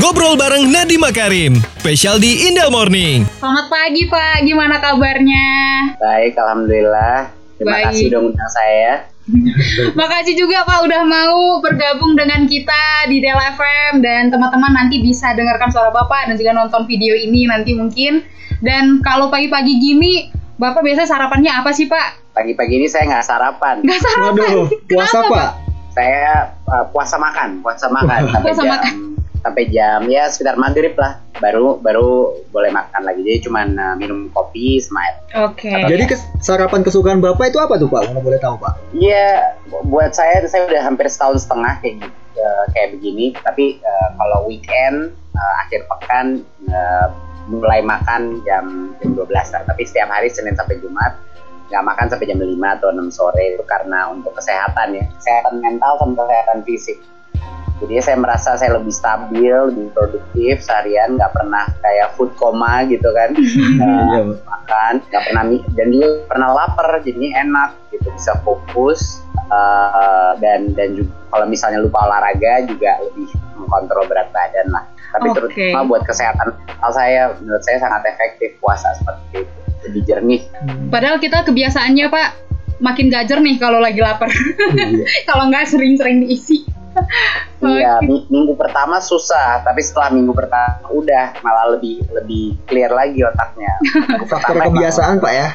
Ngobrol bareng Nadiem Makarim, spesial di Indel Morning. Selamat pagi Pak, gimana kabarnya? Baik, Alhamdulillah. Terima Baik. kasih udah ngundang saya. Makasih juga Pak udah mau bergabung dengan kita di Del FM dan teman-teman nanti bisa dengarkan suara Bapak dan juga nonton video ini nanti mungkin. Dan kalau pagi-pagi gini, Bapak biasa sarapannya apa sih Pak? Pagi-pagi ini saya nggak sarapan. Gak sarapan. Waduh, puasa pak? Saya uh, puasa makan, puasa makan sampai Puasa jam makan. sampai jam ya sekitar maghrib lah. Baru baru boleh makan lagi. Jadi cuman uh, minum kopi sama air. Oke. Jadi kes- sarapan kesukaan bapak itu apa tuh pak? Kalau boleh tahu pak? Iya, buat saya saya udah hampir setahun setengah kayak gitu, uh, kayak begini. Tapi uh, kalau weekend uh, akhir pekan uh, mulai makan jam jam 12 lah. Tapi setiap hari Senin sampai Jumat nggak makan sampai jam 5 atau 6 sore itu karena untuk kesehatan ya, kesehatan mental sama kesehatan fisik. Jadi saya merasa saya lebih stabil, lebih produktif seharian, nggak pernah kayak food coma gitu kan. Uh, makan nggak pernah dan juga pernah lapar jadinya enak gitu bisa fokus uh, dan dan juga kalau misalnya lupa olahraga juga lebih mengkontrol berat badan lah tapi Oke. terutama buat kesehatan mental saya menurut saya sangat efektif puasa seperti itu lebih jernih Padahal kita kebiasaannya Pak makin gajer nih kalau lagi lapar. Iya. kalau nggak sering-sering diisi. Iya, minggu pertama susah, tapi setelah minggu pertama udah malah lebih lebih clear lagi otaknya. Faktor pertama kebiasaan pak ya?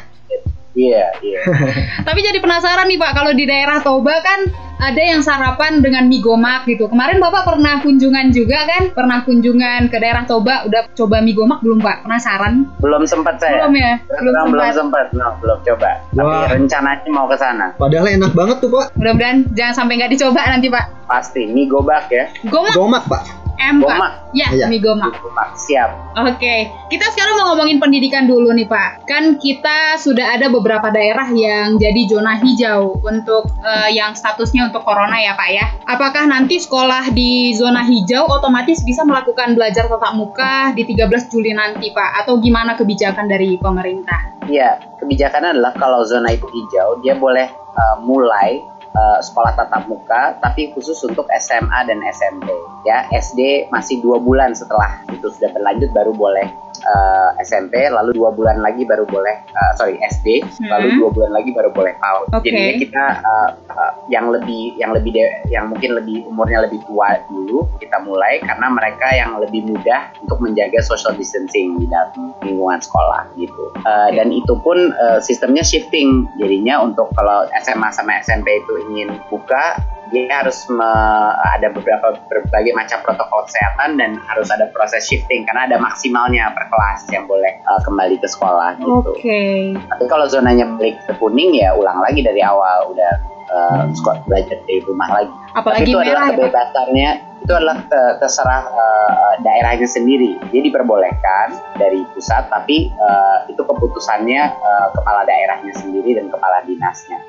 Iya, iya. Tapi jadi penasaran nih Pak, kalau di daerah Toba kan ada yang sarapan dengan mie gomak gitu. Kemarin Bapak pernah kunjungan juga kan? Pernah kunjungan ke daerah Toba, udah coba mie gomak belum Pak? Penasaran? Belum sempat saya. Belum ya? Belum Belum, belum sempat. sempat, no, belum coba. Tapi Wah. rencananya mau ke sana. Padahal enak banget tuh pak. Mudah-mudahan jangan sampai nggak dicoba nanti Pak. Pasti mie gobak ya. Gomak Gomak pak. M Pak. Gomak. Ya, mie gomak. Mie gobak siap. Oke, kita sekarang mau ngomongin pendidikan dulu nih Pak. Kan kita sudah ada beberapa daerah yang jadi zona hijau untuk eh, yang statusnya untuk corona ya Pak ya. Apakah nanti sekolah di zona hijau otomatis bisa melakukan belajar tatap muka di 13 Juli nanti Pak? Atau gimana kebijakan dari pemerintah? Iya, kebijakannya adalah kalau zona itu hijau, dia boleh uh, mulai uh, sekolah tatap muka, tapi khusus untuk SMA dan SMP. Ya, SD masih dua bulan setelah itu sudah berlanjut baru boleh uh, SMP, lalu dua bulan lagi baru boleh, uh, sorry SD, lalu Hmm. dua bulan lagi baru boleh PAUD. Oke. Jadinya kita uh, uh, yang lebih, yang lebih, de- yang mungkin lebih umurnya lebih tua dulu kita mulai karena mereka yang lebih mudah untuk menjaga social distancing di dalam lingkungan sekolah gitu. Uh, dan itu pun uh, sistemnya shifting jadinya untuk kalau SMA sama SMP itu ingin buka dia harus me- ada beberapa berbagai macam protokol kesehatan dan harus ada proses shifting karena ada maksimalnya per kelas yang boleh uh, kembali ke sekolah gitu. Oke. Tapi kalau zonanya balik ke kuning ya ulang lagi dari awal udah uh, sekolah belajar dari rumah lagi. Apalagi Tapi itu adalah merah ya Pak? kebebasannya itu adalah ke- terserah uh, daerahnya sendiri. Dia diperbolehkan dari pusat tapi uh, itu keputusannya uh, kepala daerahnya sendiri dan kepala dinasnya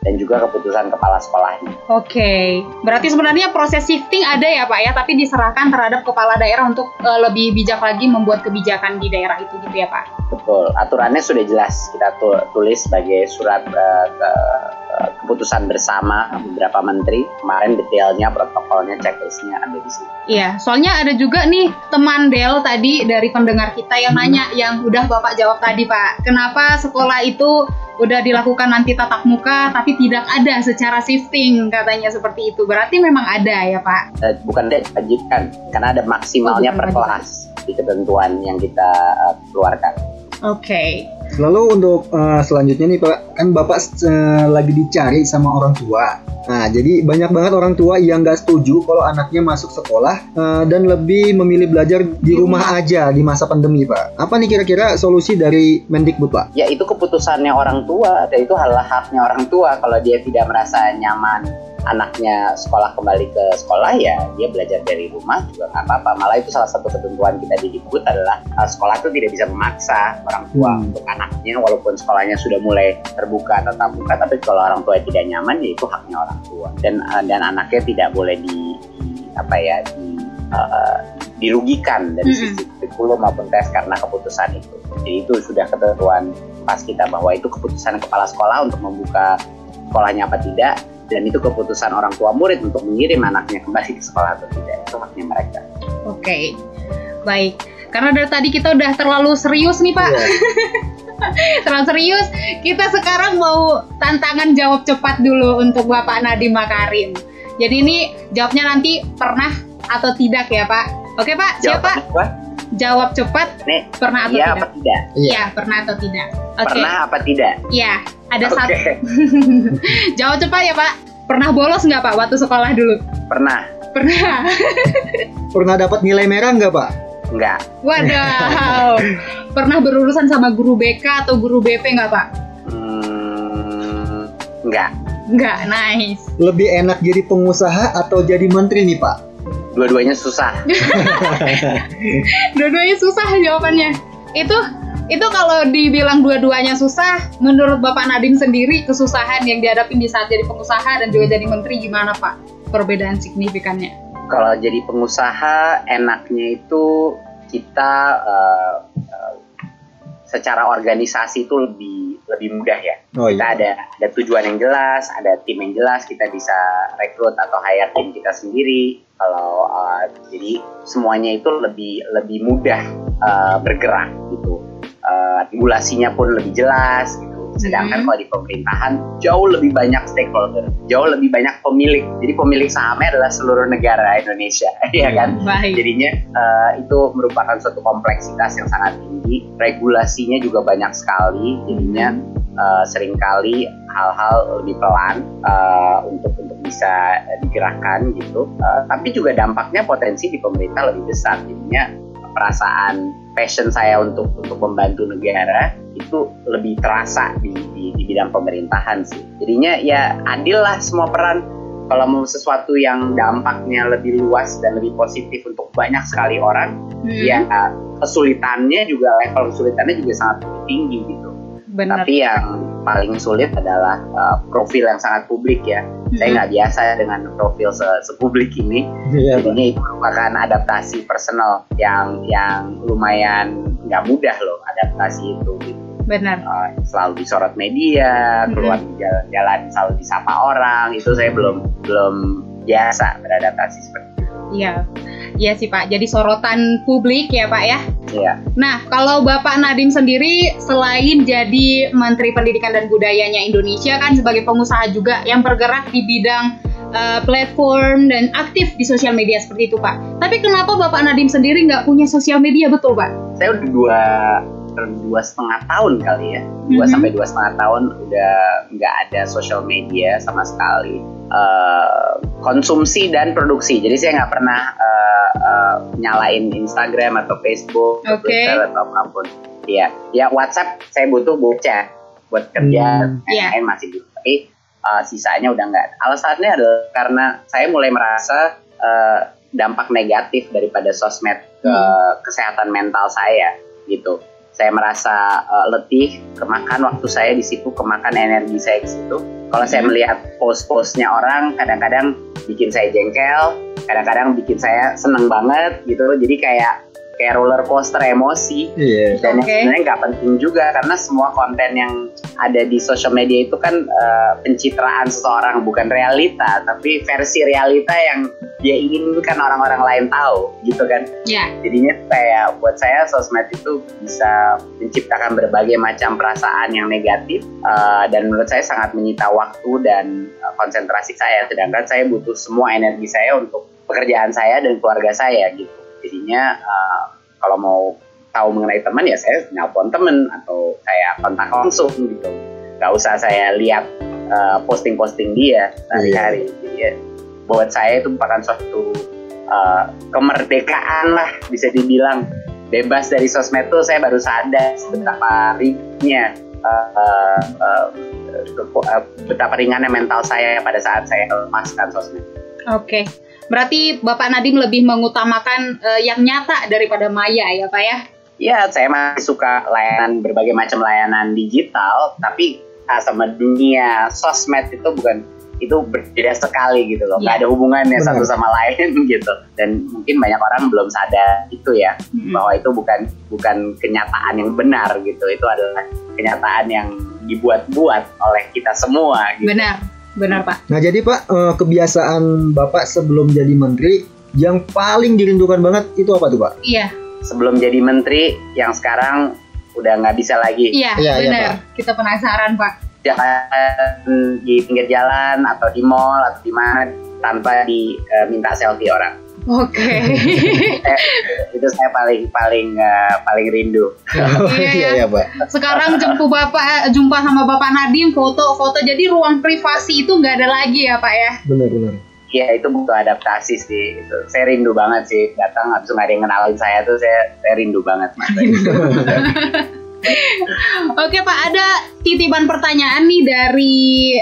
dan juga keputusan kepala sekolahnya. Oke, berarti sebenarnya proses shifting ada ya Pak ya, tapi diserahkan terhadap kepala daerah untuk eh, lebih bijak lagi membuat kebijakan di daerah itu gitu ya Pak? Betul, aturannya sudah jelas kita tu- tulis sebagai surat uh, ke- uh, keputusan bersama beberapa menteri. Kemarin detailnya, protokolnya, checklistnya ada di sini. Iya, soalnya ada juga nih teman Del tadi dari pendengar kita yang nanya yang udah Bapak jawab tadi Pak, kenapa sekolah itu udah dilakukan nanti tatap muka tapi tidak ada secara shifting katanya seperti itu. Berarti memang ada ya Pak? Eh, bukan diwajibkan karena ada Oh, maksimalnya bukan per kelas di ketentuan yang kita uh, keluarkan. Oke. Lalu untuk eh, selanjutnya nih pak, kan bapak eh, lagi dicari sama orang tua. Nah, jadi banyak banget orang tua yang nggak setuju kalau anaknya masuk sekolah eh, dan lebih memilih belajar di rumah aja di masa pandemi, Pak. Apa nih kira-kira solusi dari Mendikbud, Pak? Ya itu keputusannya orang tua, dan itu adalah haknya orang tua. Kalau dia tidak merasa nyaman anaknya sekolah kembali ke sekolah ya dia belajar dari rumah juga nggak apa-apa. Malah itu salah satu ketentuan kita di Dikbud adalah uh, sekolah itu tidak bisa memaksa orang tua Hmm. untuk anaknya walaupun sekolahnya sudah mulai terbuka tatap muka tapi kalau orang tua tidak nyaman ya itu haknya orang tua dan uh, dan anaknya tidak boleh di, di- apa ya di uh, dirugikan dari Mm-mm. sisi kurikulum maupun tes karena keputusan itu. Jadi itu sudah ketentuan pas kita bahwa itu keputusan kepala sekolah untuk membuka sekolahnya apa tidak dan itu keputusan orang tua murid untuk mengirim anaknya kembali ke sekolah atau tidak itu haknya mereka. Oke, baik. Karena dari tadi kita udah terlalu serius nih Pak. Iya. terlalu serius. Kita sekarang mau tantangan jawab cepat dulu untuk Bapak Nadiem Makarim. Jadi ini jawabnya nanti pernah atau tidak ya Pak? Oke Pak, siap Pak? Jawab cepat Nih, pernah atau iya tidak? apa tidak? Iya, pernah atau tidak? Oke. Pernah apa tidak? Iya, ada Oke, satu. Jawab cepat ya Pak. Pernah bolos nggak Pak waktu sekolah dulu? pernah. Pernah. Pernah dapat nilai merah nggak pak? Enggak. Waduh. Pernah berurusan sama guru BK atau guru BP nggak Pak? Hmm, enggak. Nggak, nice. Lebih enak jadi pengusaha atau jadi menteri nih pak? Dua-duanya susah. Dua-duanya susah jawabannya. Itu itu kalau dibilang dua-duanya susah, menurut Bapak Nadiem sendiri kesusahan yang dihadapin di saat jadi pengusaha dan juga jadi menteri gimana Pak? Perbedaan signifikannya. Kalau jadi pengusaha, enaknya itu kita eh, eh, secara organisasi itu lebih lebih mudah ya. Oh Kita ada ada tujuan yang jelas, ada tim yang jelas, kita bisa rekrut atau hire tim kita sendiri. Kalau eh, jadi semuanya itu lebih lebih mudah eh, bergerak gitu. Eh, regulasinya pun lebih jelas gitu. Sedangkan Hmm. kalau di pemerintahan jauh lebih banyak stakeholder, jauh lebih banyak pemilik. Jadi pemilik sahamnya adalah seluruh negara Indonesia, ya kan? Baik. Jadinya eh, itu merupakan suatu kompleksitas yang sangat tinggi. Regulasinya juga banyak sekali. Jadinya eh, sering kali hal-hal lebih pelan eh, untuk untuk bisa digerakkan gitu. Eh, tapi juga dampaknya potensi di pemerintah lebih besar. Jadinya perasaan passion saya untuk untuk membantu negara itu lebih terasa di, di, di bidang pemerintahan sih. Jadinya ya adil lah semua peran kalau mau sesuatu yang dampaknya lebih luas dan lebih positif untuk banyak sekali orang, Hmm, ya kesulitannya juga level kesulitannya juga sangat tinggi gitu. benar. Tapi yang paling sulit adalah uh, profil yang sangat publik ya. Saya Hmm. nggak biasa dengan profil se- sepublik ini. Pak. Jadinya itu merupakan adaptasi personal yang yang lumayan nggak mudah loh adaptasi itu. Gitu. Benar. Uh, selalu disorot media, Mhm. keluar di jalan-jalan selalu disapa orang. Itu saya belum belum biasa beradaptasi seperti itu. Iya. Iya sih Pak. Jadi sorotan publik ya Pak ya. Iya. Nah, kalau Bapak Nadiem sendiri selain jadi Menteri Pendidikan dan Budayanya Indonesia kan sebagai pengusaha juga yang bergerak di bidang uh, platform dan aktif di sosial media seperti itu Pak. Tapi kenapa Bapak Nadiem sendiri nggak punya sosial media betul Pak? Saya udah dua dua setengah tahun kali ya. Dua Mhm. sampai dua setengah tahun udah nggak ada social media sama sekali. Eh, konsumsi dan produksi. Jadi saya nggak pernah eh, eh, nyalain Instagram atau Facebook atau Oke. Twitter atau apa pun. Ya ya WhatsApp saya butuh chat buat kerja. Yang Iya. lain masih butuh. Tapi eh, sisanya udah nggak. Alasannya adalah karena saya mulai merasa eh, dampak negatif daripada sosmed ke Hmm. kesehatan mental saya gitu saya merasa uh, letih, kemakan waktu saya di situ, kemakan energi saya ke situ. Kalau saya Hmm. melihat post-postnya orang, kadang-kadang bikin saya jengkel, kadang-kadang bikin saya seneng banget gitu. Jadi kayak kayak roller coaster emosi. Iya. dan yang sebenarnya nggak penting juga karena semua konten yang ada di social media itu kan uh, pencitraan seseorang bukan realita, tapi versi realita yang dia inginkan orang-orang lain tahu gitu kan. Ya, jadinya kayak buat saya sosmed itu bisa menciptakan berbagai macam perasaan yang negatif uh, dan menurut saya sangat menyita waktu dan uh, konsentrasi saya. Sedangkan saya butuh semua energi saya untuk pekerjaan saya dan keluarga saya gitu jadinya uh, kalau mau tahu mengenai teman ya saya nelpon teman atau saya kontak langsung gitu nggak usah saya lihat uh, posting-posting dia sehari-hari jadi ya, buat saya itu merupakan suatu uh, kemerdekaan lah bisa dibilang bebas dari sosmed tuh saya baru sadar betapa ringannya uh, uh, uh, uh, betapa ringannya mental saya pada saat saya lepaskan sosmed. oke. Berarti Bapak Nadiem lebih mengutamakan eh, yang nyata daripada maya ya Pak ya? Ya, saya masih suka layanan berbagai macam layanan digital, tapi ah, sama dunia sosmed itu bukan itu berbeda sekali gitu loh, nggak Iya. ada hubungannya Benar. satu sama lain gitu. Dan mungkin banyak orang belum sadar itu ya, Mm-mm. bahwa itu bukan bukan kenyataan yang benar gitu itu adalah kenyataan yang dibuat-buat oleh kita semua gitu. Benar, benar Pak. Nah jadi Pak, eh, kebiasaan Bapak sebelum jadi menteri yang paling dirindukan banget itu apa tuh Pak? Iya, Sebelum jadi menteri, yang sekarang udah nggak bisa lagi. iya, Iya, iya, benar. Kita penasaran, Pak. Jalan di pinggir jalan atau di mall atau di mana tanpa diminta selfie orang. Oke. Eh, itu saya paling paling eh, paling rindu. Iya, iya ya Pak. Sekarang jumpa Bapak jumpa sama Bapak Nadim foto-foto jadi ruang privasi itu nggak ada lagi ya, Pak ya. Benar benar. Iya itu butuh adaptasi sih. Itu. Saya rindu banget sih datang habis ada yang kenalin saya tuh saya saya rindu banget mas. Oke Pak, ada titipan pertanyaan nih dari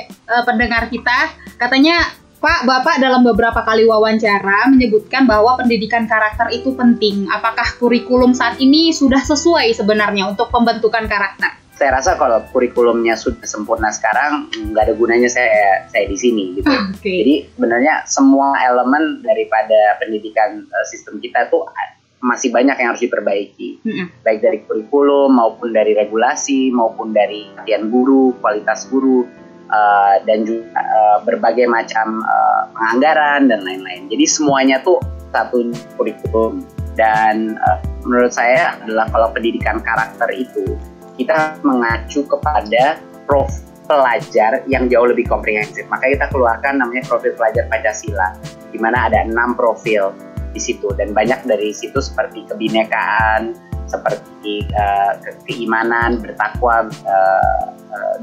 eh, pendengar kita. Katanya Pak, Bapak dalam beberapa kali wawancara menyebutkan bahwa pendidikan karakter itu penting. Apakah kurikulum saat ini sudah sesuai sebenarnya untuk pembentukan karakter? saya rasa kalau kurikulumnya sudah sempurna sekarang nggak ada gunanya saya saya di sini gitu. Oke. Jadi sebenarnya semua elemen daripada pendidikan eh, sistem kita tuh a- masih banyak yang harus diperbaiki. Mm-mm. Baik dari kurikulum maupun dari regulasi maupun dari latihan guru, kualitas guru eh, dan juga eh, berbagai macam eh, penganggaran dan lain-lain. Jadi semuanya tuh satu kurikulum dan eh, menurut saya adalah kalau pendidikan karakter itu kita mengacu kepada profil pelajar yang jauh lebih komprehensif. Maka kita keluarkan namanya profil pelajar Pancasila, di mana ada enam profil di situ dan banyak dari situ seperti kebinekaan, seperti ke- keimanan, bertakwa eh,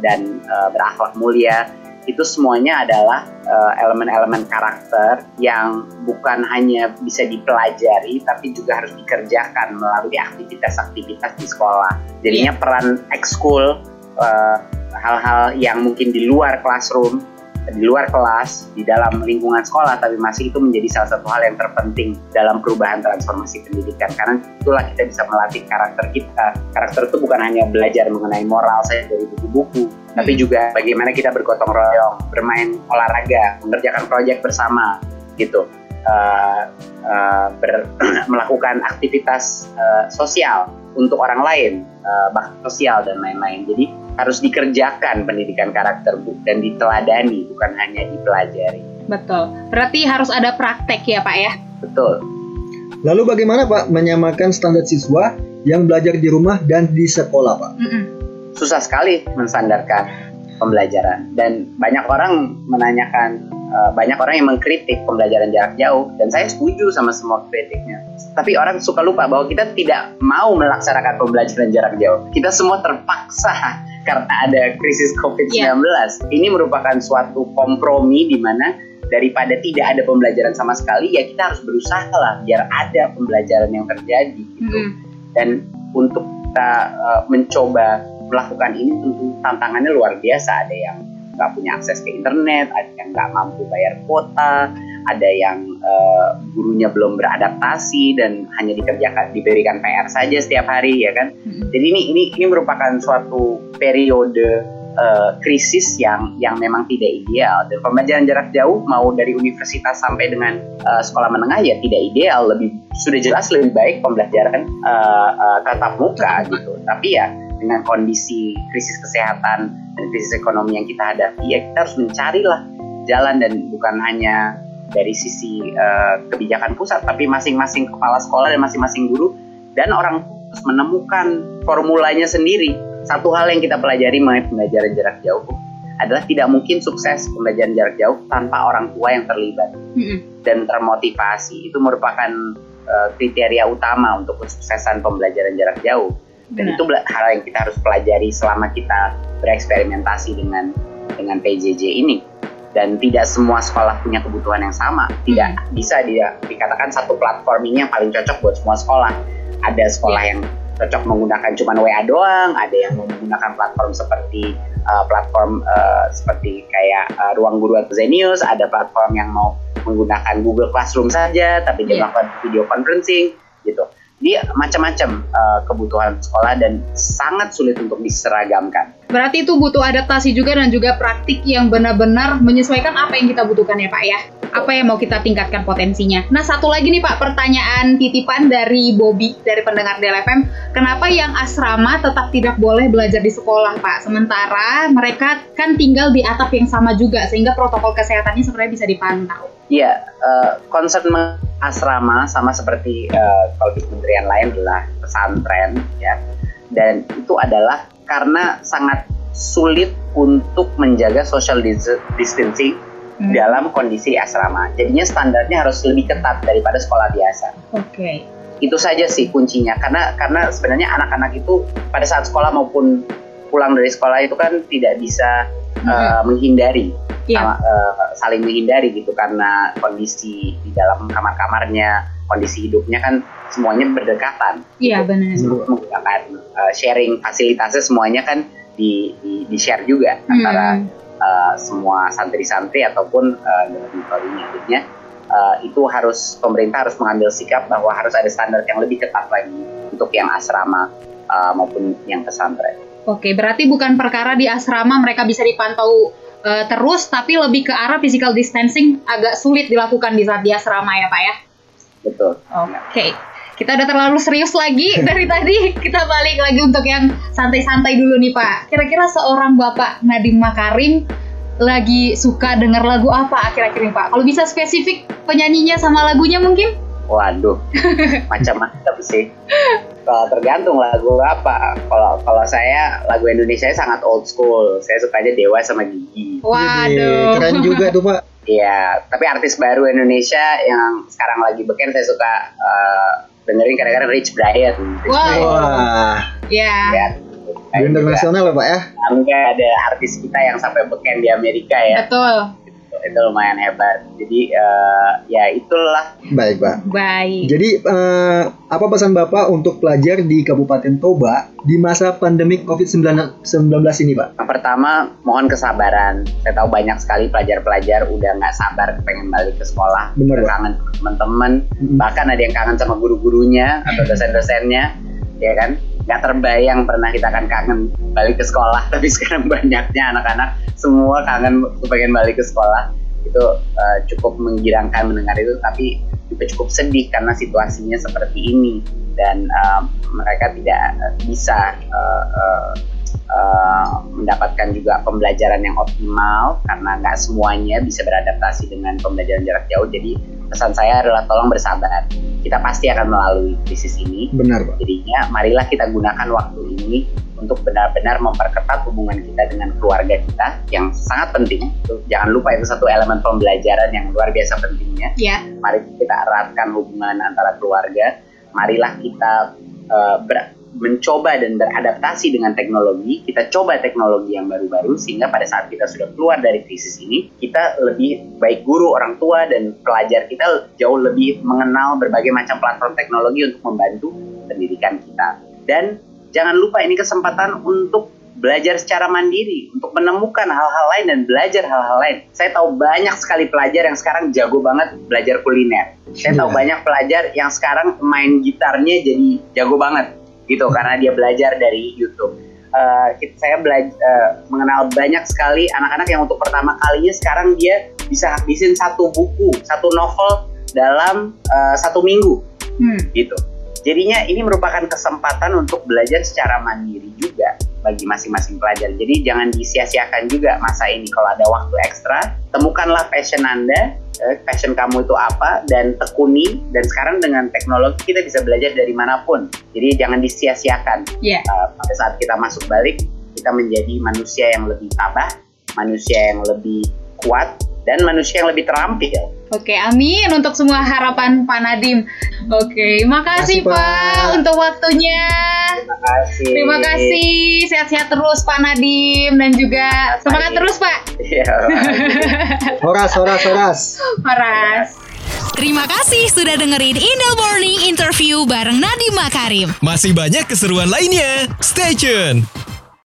dan eh, berakhlak mulia. Itu semuanya adalah elemen-elemen karakter yang bukan hanya bisa dipelajari tapi juga harus dikerjakan melalui aktivitas-aktivitas di sekolah. Jadinya peran ekskul eh, hal-hal yang mungkin di luar classroom, di luar kelas, di dalam lingkungan sekolah, tapi masih itu menjadi salah satu hal yang terpenting dalam perubahan transformasi pendidikan. Karena itulah kita bisa melatih karakter kita. Karakter itu bukan hanya belajar mengenai moral saya dari buku-buku, tapi juga bagaimana kita bergotong royong, bermain olahraga, mengerjakan proyek bersama, gitu. Eh, eh, ber- melakukan aktivitas eh, sosial untuk orang lain, eh, bakti sosial dan lain-lain. Jadi harus dikerjakan pendidikan karakter Bu, dan diteladani, bukan hanya dipelajari. Betul. Berarti harus ada praktek ya Pak ya? Betul. Lalu bagaimana Pak menyamakan standar siswa yang belajar di rumah dan di sekolah Pak? Mm-mm. Susah sekali mensandarkan pembelajaran dan banyak orang menanyakan eh, banyak orang yang mengkritik pembelajaran jarak jauh dan saya setuju sama semua kritiknya. Tapi orang suka lupa bahwa kita tidak mau melaksanakan pembelajaran jarak jauh. Kita semua terpaksa karena ada krisis COVID-19. Ini merupakan suatu kompromi di mana daripada tidak ada pembelajaran sama sekali ya kita harus berusaha lah biar ada pembelajaran yang terjadi gitu Mm-mm. dan untuk kita uh, mencoba melakukan ini tentu tantangannya luar biasa ada yang nggak punya akses ke internet ada yang nggak mampu bayar kuota ada yang uh, gurunya belum beradaptasi dan hanya dikerjakan diberikan PR saja setiap hari ya kan? Mm-mm. jadi ini ini ini merupakan suatu periode uh, krisis yang yang memang tidak ideal. Dan pembelajaran jarak jauh mau dari universitas sampai dengan uh, sekolah menengah ya tidak ideal. Lebih sudah jelas lebih baik pembelajaran uh, uh, tatap muka gitu. Tapi ya dengan kondisi krisis kesehatan dan krisis ekonomi yang kita hadapi ya kita harus mencarilah jalan dan bukan hanya dari sisi uh, kebijakan pusat tapi masing-masing kepala sekolah dan masing-masing guru dan orang tua harus menemukan formulanya sendiri satu hal yang kita pelajari mengenai pembelajaran jarak jauh adalah tidak mungkin sukses pembelajaran jarak jauh tanpa orang tua yang terlibat Mm-mm. dan termotivasi. Itu merupakan uh, kriteria utama untuk kesuksesan pembelajaran jarak jauh. Dan Benar. itu hal yang kita harus pelajari selama kita bereksperimentasi dengan dengan PJJ ini. Dan tidak semua sekolah punya kebutuhan yang sama. Tidak bisa dia dikatakan satu platform ini yang paling cocok buat semua sekolah. Ada sekolah yang cocok menggunakan cuman WA doang, ada yang menggunakan platform seperti uh, platform uh, seperti kayak uh, Ruang Guru atau Zenius, ada platform yang mau menggunakan Google Classroom saja tapi dia Iya. melakukan video conferencing. Dia macam-macam uh, kebutuhan sekolah dan sangat sulit untuk diseragamkan. Berarti itu butuh adaptasi juga dan juga praktik yang benar-benar menyesuaikan apa yang kita butuhkan ya Pak ya. Apa yang mau kita tingkatkan potensinya. Nah satu lagi nih Pak, pertanyaan titipan dari Bobby dari pendengar DLFM. Kenapa yang asrama tetap tidak boleh belajar di sekolah Pak? Sementara mereka kan tinggal di atap yang sama juga sehingga protokol kesehatannya sebenarnya bisa dipantau. Iya, uh, concern asrama sama seperti uh, kalau di kementerian lain adalah pesantren ya. Dan itu adalah karena sangat sulit untuk menjaga social distancing hmm. dalam kondisi asrama. Jadinya standarnya harus lebih ketat daripada sekolah biasa. Oke. Okay. Itu saja sih kuncinya karena karena sebenarnya anak-anak itu pada saat sekolah maupun pulang dari sekolah itu kan tidak bisa hmm. uh, menghindari yeah. sama, uh, saling menghindari gitu karena kondisi di dalam kamar-kamarnya, kondisi hidupnya kan semuanya berdekatan. Iya gitu. benar. Menggunakan uh, sharing fasilitasnya semuanya kan di, di, di share juga hmm. antara uh, semua santri-santri ataupun uh. Jadinya uh, itu harus pemerintah harus mengambil sikap bahwa harus ada standar yang lebih ketat lagi untuk yang asrama uh, maupun yang pesantren. Oke, berarti bukan perkara di asrama mereka bisa dipantau uh, terus, tapi lebih ke arah physical distancing agak sulit dilakukan di saat di asrama ya, Pak ya? Betul. Oke. Okay kita udah terlalu serius lagi dari tadi. Kita balik lagi untuk yang santai-santai dulu nih Pak. Kira-kira seorang Bapak Nadiem Makarim lagi suka denger lagu apa akhir-akhir ini Pak? Kalau bisa spesifik penyanyinya sama lagunya mungkin? Waduh, macam-macam sih. Kalau tergantung lagu apa. Kalau kalau saya lagu Indonesia sangat old school. Saya sukanya Dewa sama Gigi. Waduh. Keren juga tuh Pak. Iya, tapi artis baru Indonesia yang sekarang lagi beken saya suka uh, dengerin kadang-kadang Rich Brian. Wow. Wah. Iya. Ya. Di internasional ya Pak ya? Enggak ada artis kita yang sampai beken di Amerika ya. Betul itu lumayan hebat. Jadi uh, ya itulah. Baik pak. Baik. Jadi uh, apa pesan bapak untuk pelajar di Kabupaten Toba di masa pandemi COVID-19 ini pak? Yang pertama mohon kesabaran. Saya tahu banyak sekali pelajar-pelajar udah nggak sabar pengen balik ke sekolah. Benar. Kangen teman-teman. Hmm. Bahkan ada yang kangen sama guru-gurunya atau dosen-dosennya, ya kan? Gak terbayang pernah kita akan kangen balik ke sekolah. Tapi sekarang banyaknya anak-anak semua kangen pengen balik ke sekolah. Itu uh, cukup menggirangkan mendengar itu tapi juga cukup sedih karena situasinya seperti ini. Dan uh, mereka tidak bisa uh, uh, uh, mendapatkan juga pembelajaran yang optimal karena nggak semuanya bisa beradaptasi dengan pembelajaran jarak jauh. Jadi pesan saya adalah tolong bersabar kita pasti akan melalui krisis ini benar Pak. jadinya marilah kita gunakan waktu ini untuk benar-benar memperketat hubungan kita dengan keluarga kita yang sangat penting. Jangan lupa itu satu elemen pembelajaran yang luar biasa pentingnya. Yeah. Mari kita eratkan hubungan antara keluarga. Marilah kita uh, ber, mencoba dan beradaptasi dengan teknologi. Kita coba teknologi yang baru-baru sehingga pada saat kita sudah keluar dari krisis ini, kita lebih baik guru, orang tua dan pelajar kita jauh lebih mengenal berbagai macam platform teknologi untuk membantu pendidikan kita. Dan jangan lupa ini kesempatan untuk belajar secara mandiri, untuk menemukan hal-hal lain dan belajar hal-hal lain. Saya tahu banyak sekali pelajar yang sekarang jago banget belajar kuliner. Saya tahu iya. banyak pelajar yang sekarang main gitarnya jadi jago banget gitu karena dia belajar dari YouTube. Uh, saya belajar uh, mengenal banyak sekali anak-anak yang untuk pertama kalinya sekarang dia bisa habisin satu buku, satu novel dalam uh, satu minggu, hmm. gitu Jadinya ini merupakan kesempatan untuk belajar secara mandiri juga bagi masing-masing pelajar. Jadi jangan disia-siakan juga masa ini. Kalau ada waktu ekstra, temukanlah passion Anda, eh, passion kamu itu apa, dan tekuni. Dan sekarang dengan teknologi kita bisa belajar dari mana pun. Jadi jangan disia-siakan. Yeah. Uh, pada saat kita masuk balik, kita menjadi manusia yang lebih tabah, manusia yang lebih kuat, dan manusia yang lebih terampil. Oke, amin untuk semua harapan Pak Nadim. Oke, makasih, Pak. Pak untuk waktunya. Terima kasih. Terima kasih. Sehat-sehat terus Pak Nadim dan juga semangat terus Pak. Iya. horas, horas, horas. Horas. Terima kasih sudah dengerin Indel Morning Interview bareng Nadim Makarim. Masih banyak keseruan lainnya. Stay tune.